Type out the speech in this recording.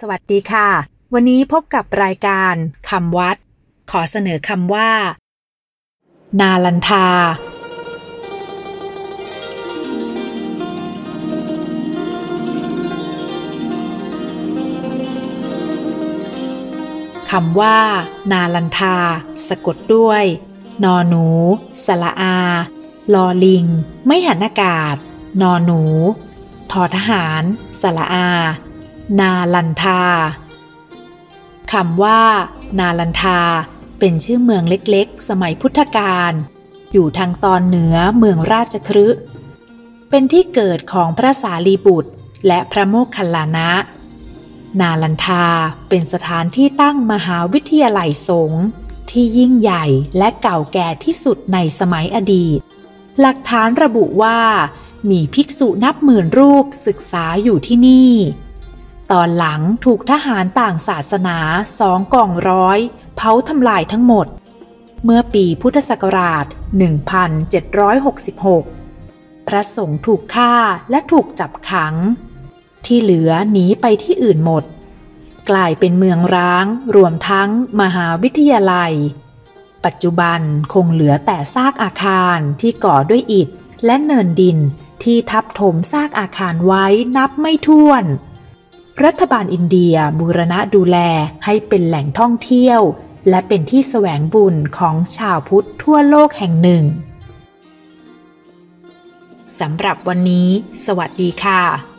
สวัสดีค่ะ วันนี้พบกับรายการคำวัด ขอเสนอคำว่า นาลันทา คำว่า นาลันทา สะกดด้วย นอหนู สละอา ลอลิง ไม่หันอากาศ นอหนู ทอทหาร สละอา นาลันทาคำว่า นาลันทา เป็นชื่อเมืองเล็กๆ สมัยพุทธกาลอยู่ทางตอนเหนือเมืองราชคฤห์เป็นที่เกิดของพระสารีบุตร และพระโมคคัลลานะ นาลันทาเป็นสถานที่ตั้งมหาวิทยาลัยสงฆ์ที่ยิ่งใหญ่และเก่าแก่ที่สุดในสมัยอดีต หลักฐานระบุว่า มีภิกษุนับหมื่นรูปศึกษาอยู่ที่นี่ ตอนหลังถูกทหารต่างศาสนาสองกองร้อยเผาทำลายทั้งหมด เมื่อปีพุทธศักราช 1766 พระสงฆ์ถูกฆ่าและถูกจับขัง ที่เหลือหนีไปที่อื่นหมด กลายเป็นเมืองร้างรวมทั้งมหาวิทยาลัย ปัจจุบันคงเหลือแต่ซากอาคารที่ก่อด้วยอิฐและเนินดินที่ทับถมซากอาคารไว้นับไม่ถ้วน รัฐบาลอินเดียบูรณะดูแลให้เป็นแหล่งท่องเที่ยว และเป็นที่แสวงบุญของชาวพุทธทั่วโลกแห่งหนึ่งสำหรับวันนี้ สวัสดีค่ะ